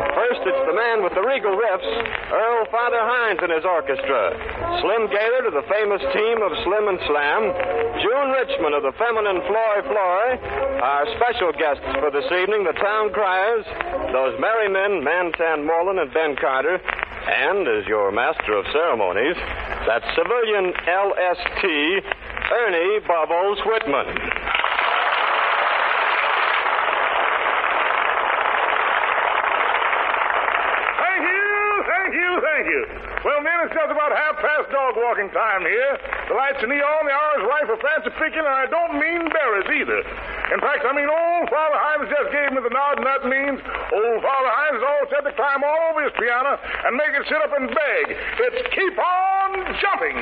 First, it's the man with the regal riffs, Earl Father Hines and his orchestra. Slim Gaillard to the famous team of Slim and Slam. June Richmond of the feminine Floy Floy. Our special guests for this evening, the Town Criers, those merry men, Mantan Moreland and Ben Carter. And as your master of ceremonies, that civilian LST, Ernie Bubbles Whitman. Thank you, thank you, thank you. Well, men, it's just about half past dog walking time here. The lights are neon, the hour's ripe for fancy picking, and I don't mean berries either. In fact, I mean old Father Hines just gave me the nod, and that means old Father Hines is all set to climb all over his piano and make it sit up and beg. It's keep on jumping.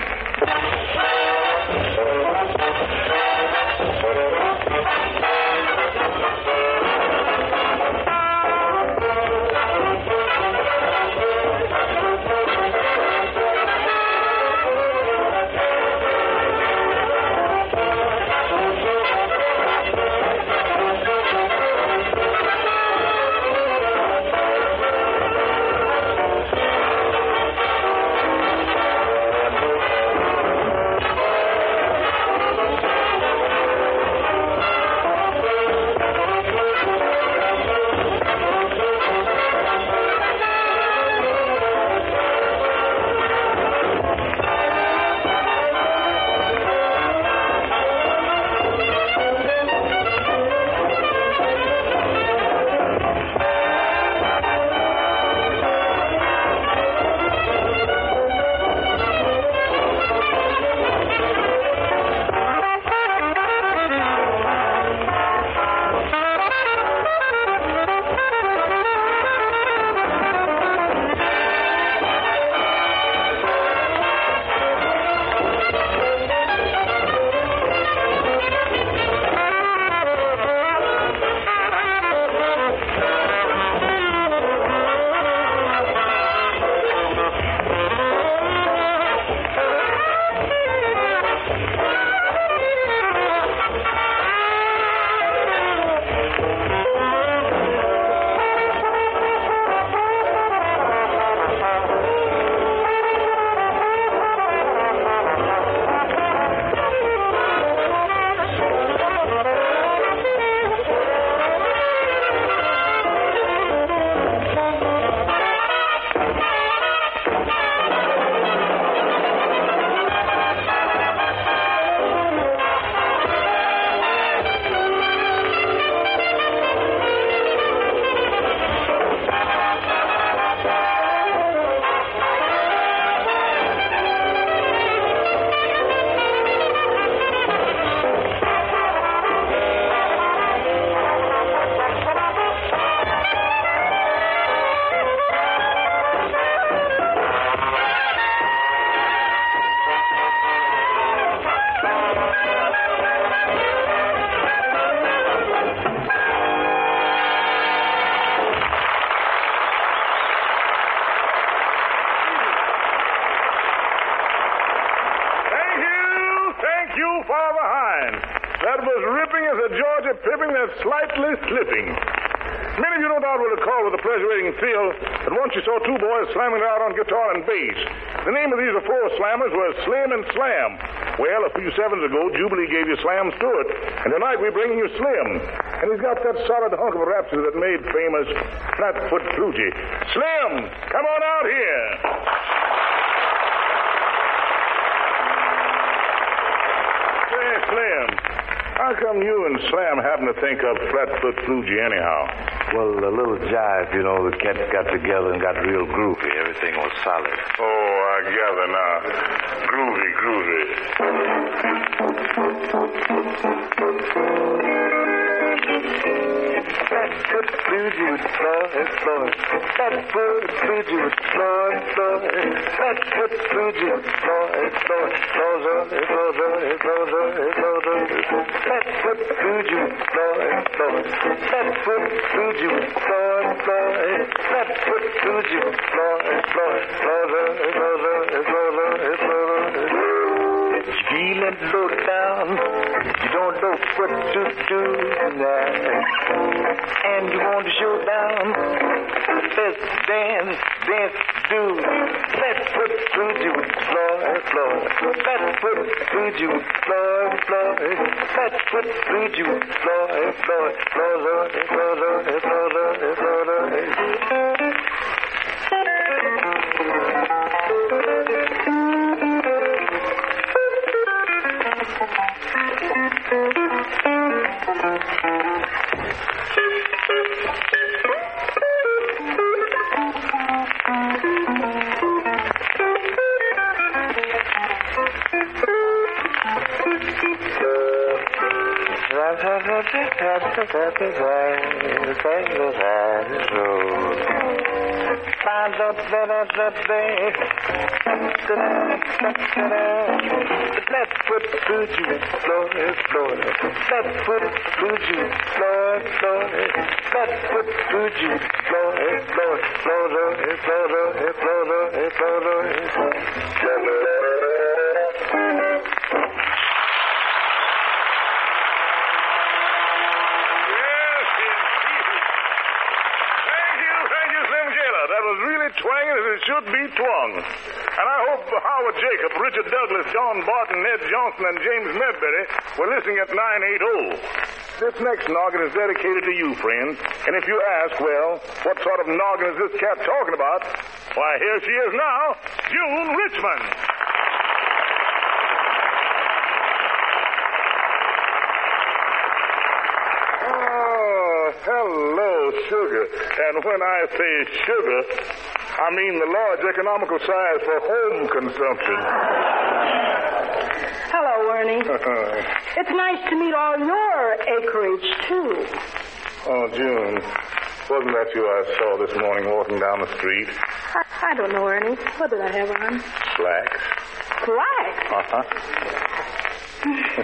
Slipping. Many of you no doubt will recall with a pleasurating thrill that once you saw two boys slamming it out on guitar and bass. The name of these four slammers was Slim and Slam. Well, a few sevens ago, Jubilee gave you Slam Stewart, and tonight we're bringing you Slim. And he's got that solid hunk of a rhapsody that made famous Flatfoot Floogie. Slim, come on out here. Say, Slim, how come you and Slam happen to think of Flatfoot Floogie anyhow? Well, a little jive, you know, the cats got together and got real groovy. Everything was solid. Oh, I gather now. Groovy, groovy. You with Floyd, Floyd. That foot food you with Floyd, Floyd. That foot food you with Floyd, Floyd. Floyd, Floyd, Floyd, Floyd, Floyd. That foot food you with Floyd, Floyd. That foot food you with Floyd, Floyd. That foot food you with Floyd, Floyd. Floyd, Floyd, Floyd, Floyd, Floyd. Feeling low down, you don't know what to do tonight. And you want to show down, let's dance, dance, do. Let's put Fuji with Floyd, Floyd. Let's put Fuji with Floyd, Floyd. Let's put Fuji with Floyd, Floyd. Floyd, Floyd, Floyd, Floyd, Floyd. Let's put Fuji with Floyd, Floyd. Let's put Fuji with Floyd, Floyd. Let's put Fuji with Floyd, Floyd. Floyd, Floyd, Floyd, Floyd, Floyd. Yes, indeed. Thank you, thank you, Slim Gaillard. That was really twanging as it should be twung. And I hope Howard Jacob, Richard Douglas, John Barton, Ned Johnson, and James Medbury were listening at 980. This next noggin is dedicated to you, friend. And if you ask, well, what sort of noggin is this cat talking about? Why, here she is now, June Richmond. Oh, hello, sugar. And when I say sugar, I mean the large economical size for home consumption. Hello, Ernie. It's nice to meet all your acreage, too. oh, June, wasn't that you I saw this morning walking down the street? I, I don't know, Ernie. What did I have on? Slacks. Slacks. Uh-huh.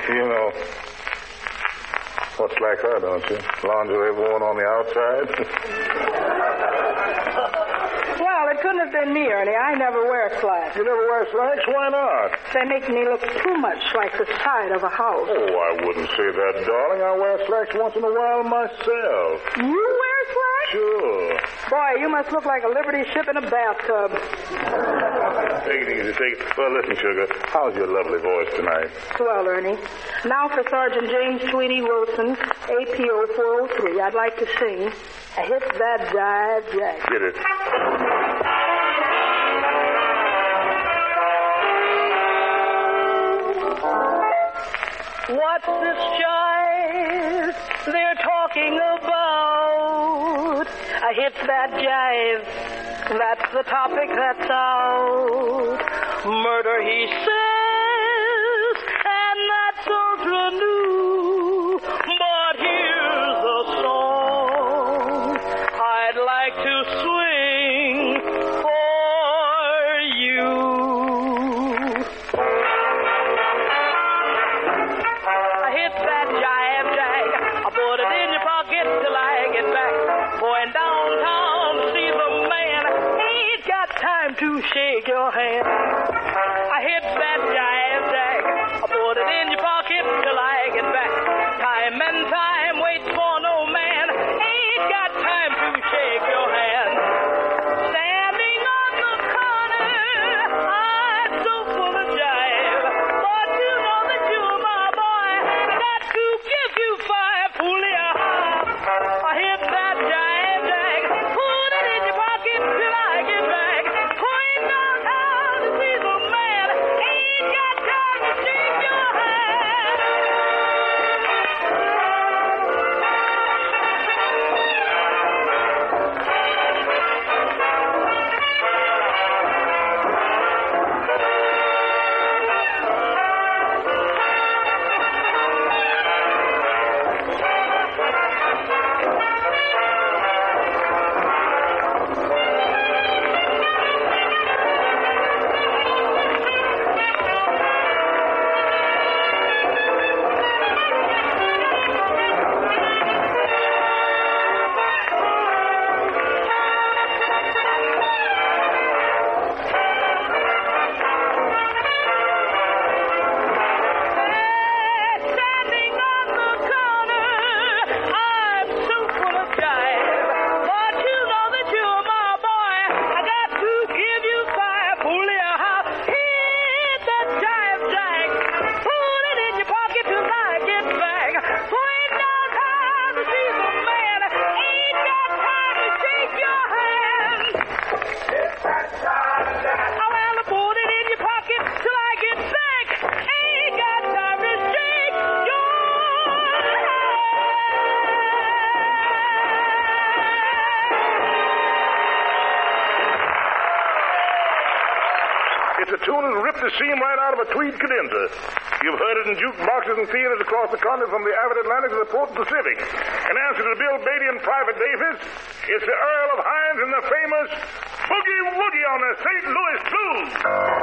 you know what slacks are, don't you? Lingerie worn on the outside. It couldn't have been me, Ernie. I never wear slacks. you never wear slacks? Why not? They make me look too much like the side of a house. Oh, I wouldn't say that, darling. I wear slacks once in a while myself. You wear slacks? Sure. Boy, you must look like a Liberty ship in a bathtub. Take it easy. Take it. Well, listen, sugar. How's your lovely voice tonight? Well, Ernie, now for Sergeant James Tweedy Wilson, APO 403. I'd like to sing a hit that jive jack. Get it. What's this jive they're talking about? I hit that jive. That's the topic that's out. Murder, he says, and that's ultra new. To shake your hand. Seam right out of a tweed cadenza. You've heard it in jukeboxes and theaters across the country from the avid Atlantic to the port Pacific. In answer to Bill Beatty and Private Davis, it's the Earl of Hines and the famous Boogie Woogie on the St. Louis Blues.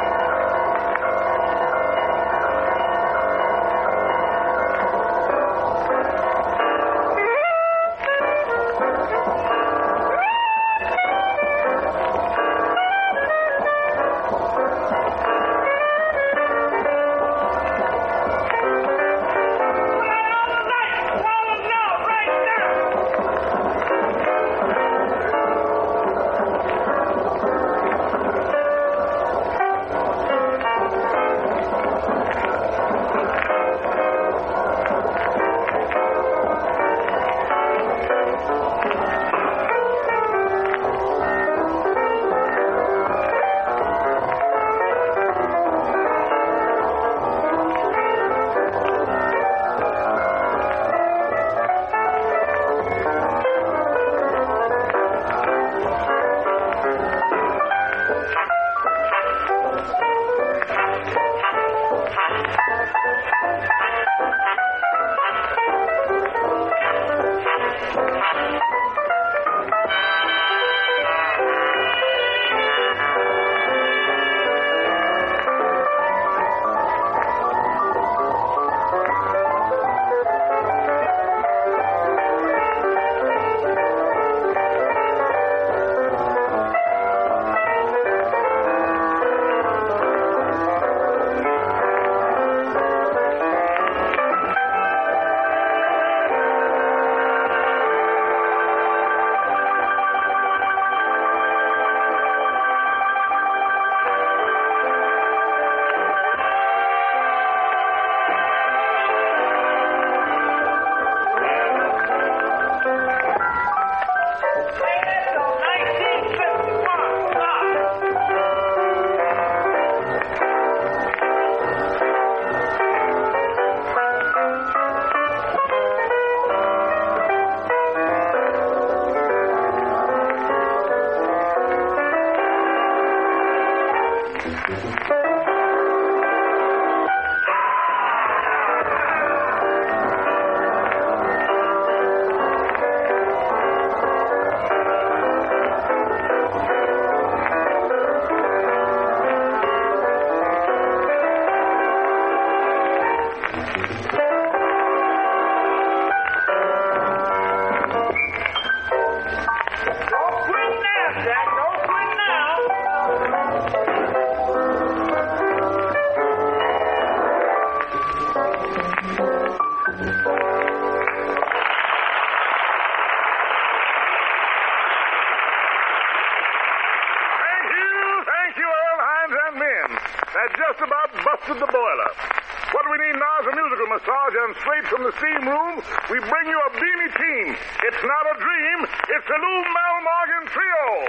We bring you a beamy team. It's not a dream, it's the Loumell Morgan Trio.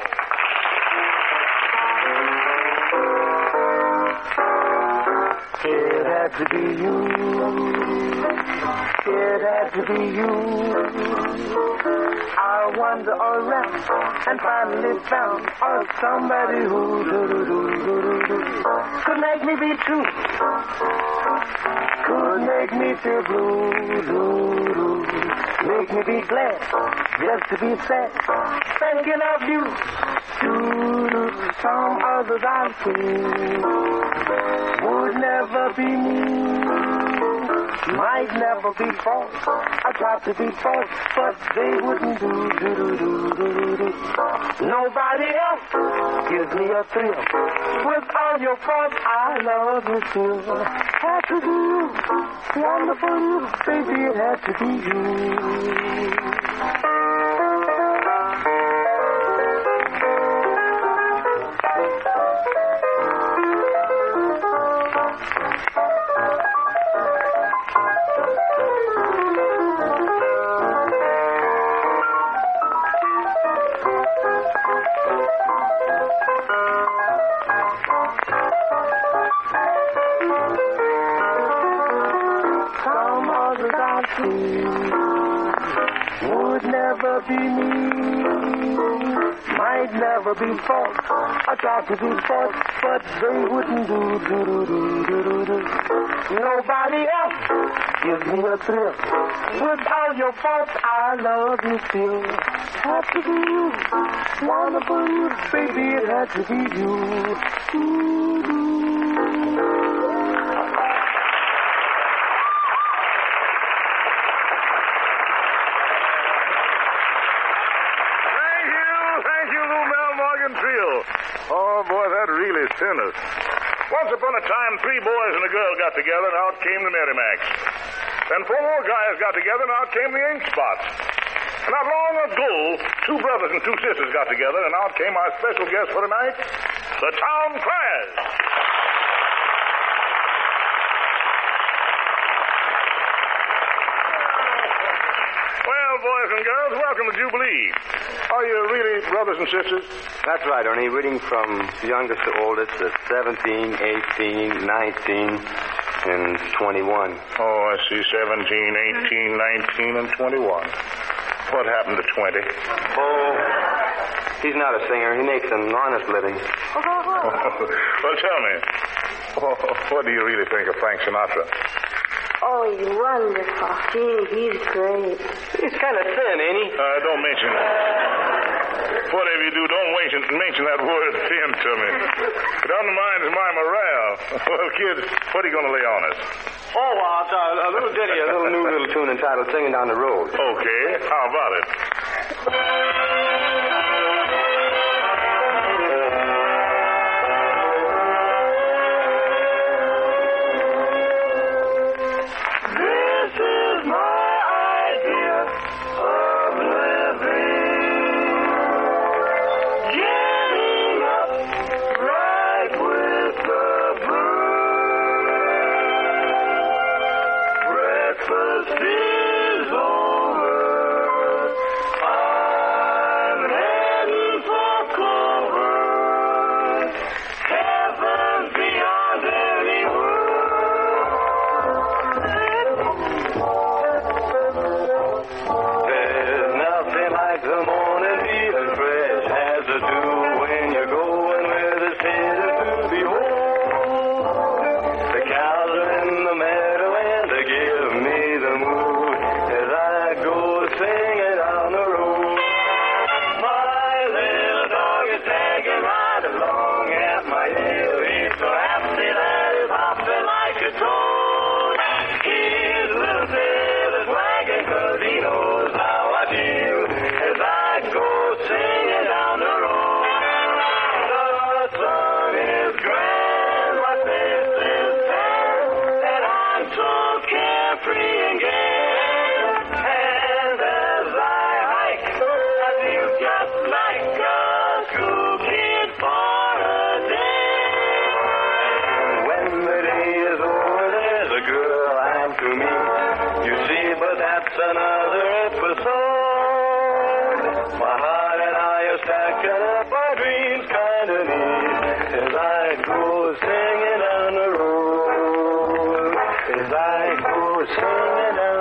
It had to be you. It had to be you. I wander around and finally found oh, somebody who could make me be true. Could make me feel blue. Make me be glad just to be sad. Thinking of you. Some others I've seen would never be me. Might never be false. I tried to be false, but they wouldn't do. do, do, do, do, do. Nobody else gives me a thrill. With all your faults, I love you still. Had to be you, wonderful you, baby. It had to be you. To be false, but they wouldn't do, do, do, do, do, do, do. Nobody else gives me a thrill. With all your faults, I love you still. Had to be you, wonderful you, baby, it had to be you. Three boys and a girl got together, and out came the Merry Macs. Then four more guys got together, and out came the Ink Spots. And not long ago, two brothers and two sisters got together, and out came our special guest for tonight, the Town Criers. Well, boys and girls, welcome to Jubilee. Are you really brothers and sisters? That's right, Ernie. Reading from youngest to oldest, uh, 17, 18, 19, and 21. Oh, I see. 17, 18, 19, and 21. What happened to 20? Oh, he's not a singer. He makes an honest living. well, tell me, oh, what do you really think of Frank Sinatra? Oh, he's wonderful. Gee, he's great. He's kind of thin, ain't he? Uh, don't mention it. Whatever you do, don't mention, mention that word thin to me. It undermines my morale. Well, kids, what are you going to lay on us? Oh, well, it's a, a little ditty, a little new little tune entitled Singing Down the Road. Okay, how about it? Go singing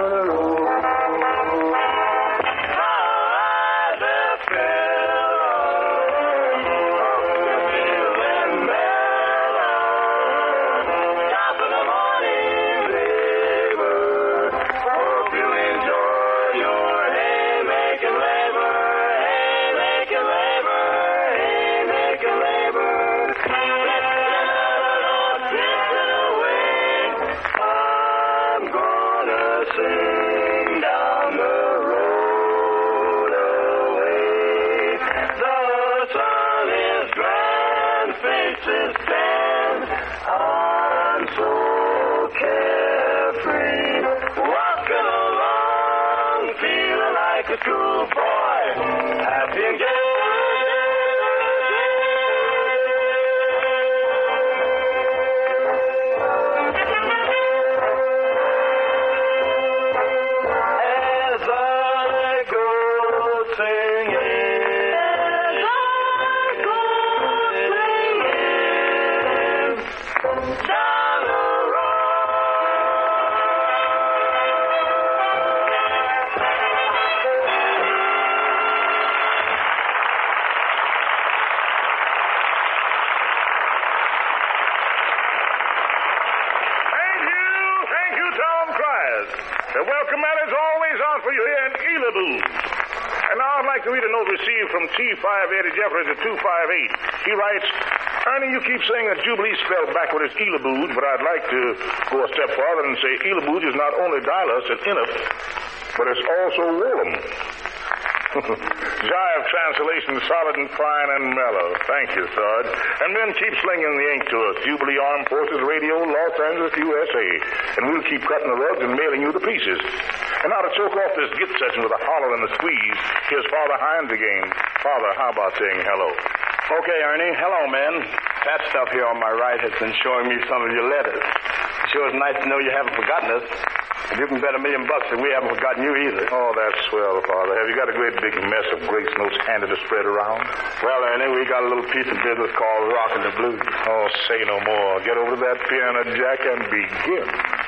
T58 of Jefferson 258. He writes, Ernie, you keep saying that Jubilee spelled backward is Elabood, but I'd like to go a step farther and say Elabood is not only Dallas and Inuk, but it's also Woolham. Jive translation, solid and fine and mellow. Thank you, Sarge. And then keep slinging the ink to us. Jubilee Armed Forces Radio, Los Angeles, USA. And we'll keep cutting the rugs and mailing you the pieces. And now to choke off this git session with a holler and a squeeze, here's Father Hines again. Father, how about saying hello? Okay, Ernie. Hello, man. That stuff here on my right has been showing me some of your letters. Sure is nice to know you haven't forgotten us. You can bet a million bucks that we haven't forgotten you either. Oh, that's swell, Father. Have you got a great big mess of Grace notes handy to spread around? Well, Ernie, we got a little piece of business called Rockin' the Blues. Oh, say no more. Get over to that piano, Jack, and begin.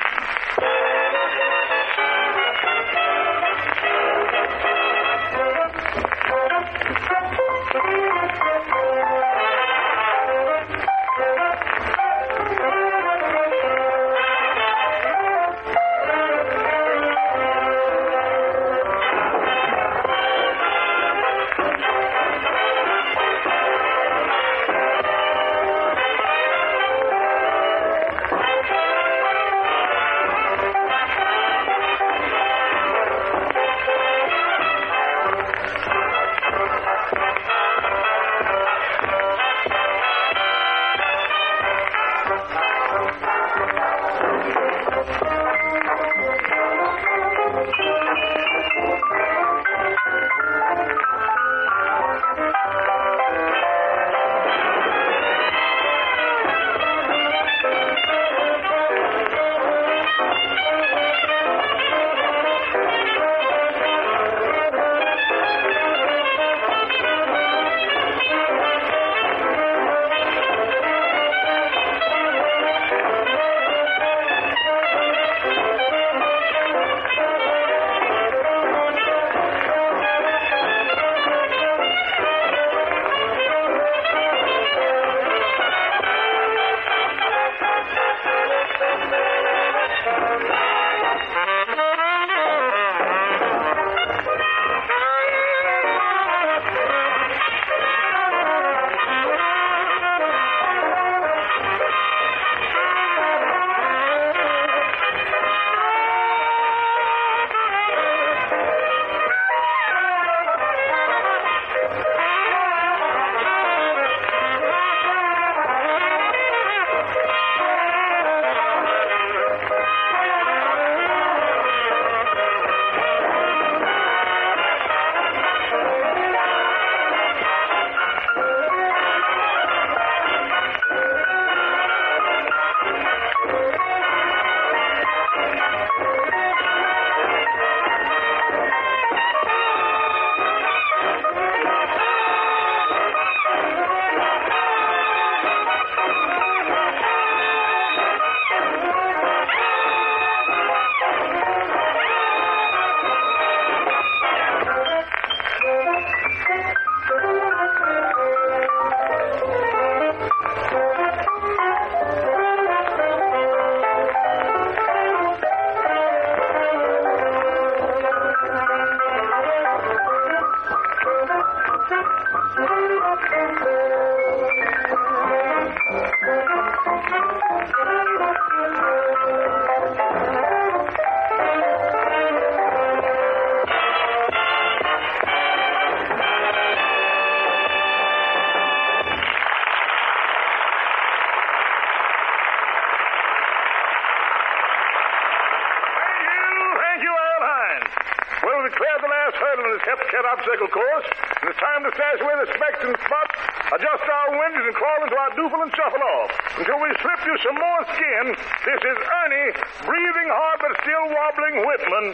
Hepcat obstacle course, and it's time to stash away the specks and spots, adjust our winches, and crawl into our doofle and shuffle off. Until we slip you some more skin, this is Ernie, breathing hard but still wobbling Whitman,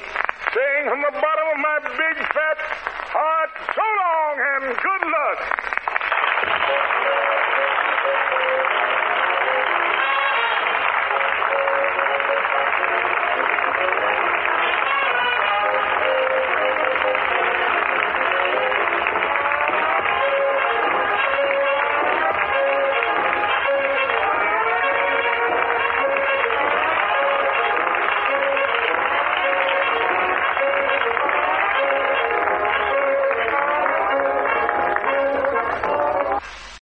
saying from the bottom of my big fat heart, so long and good luck.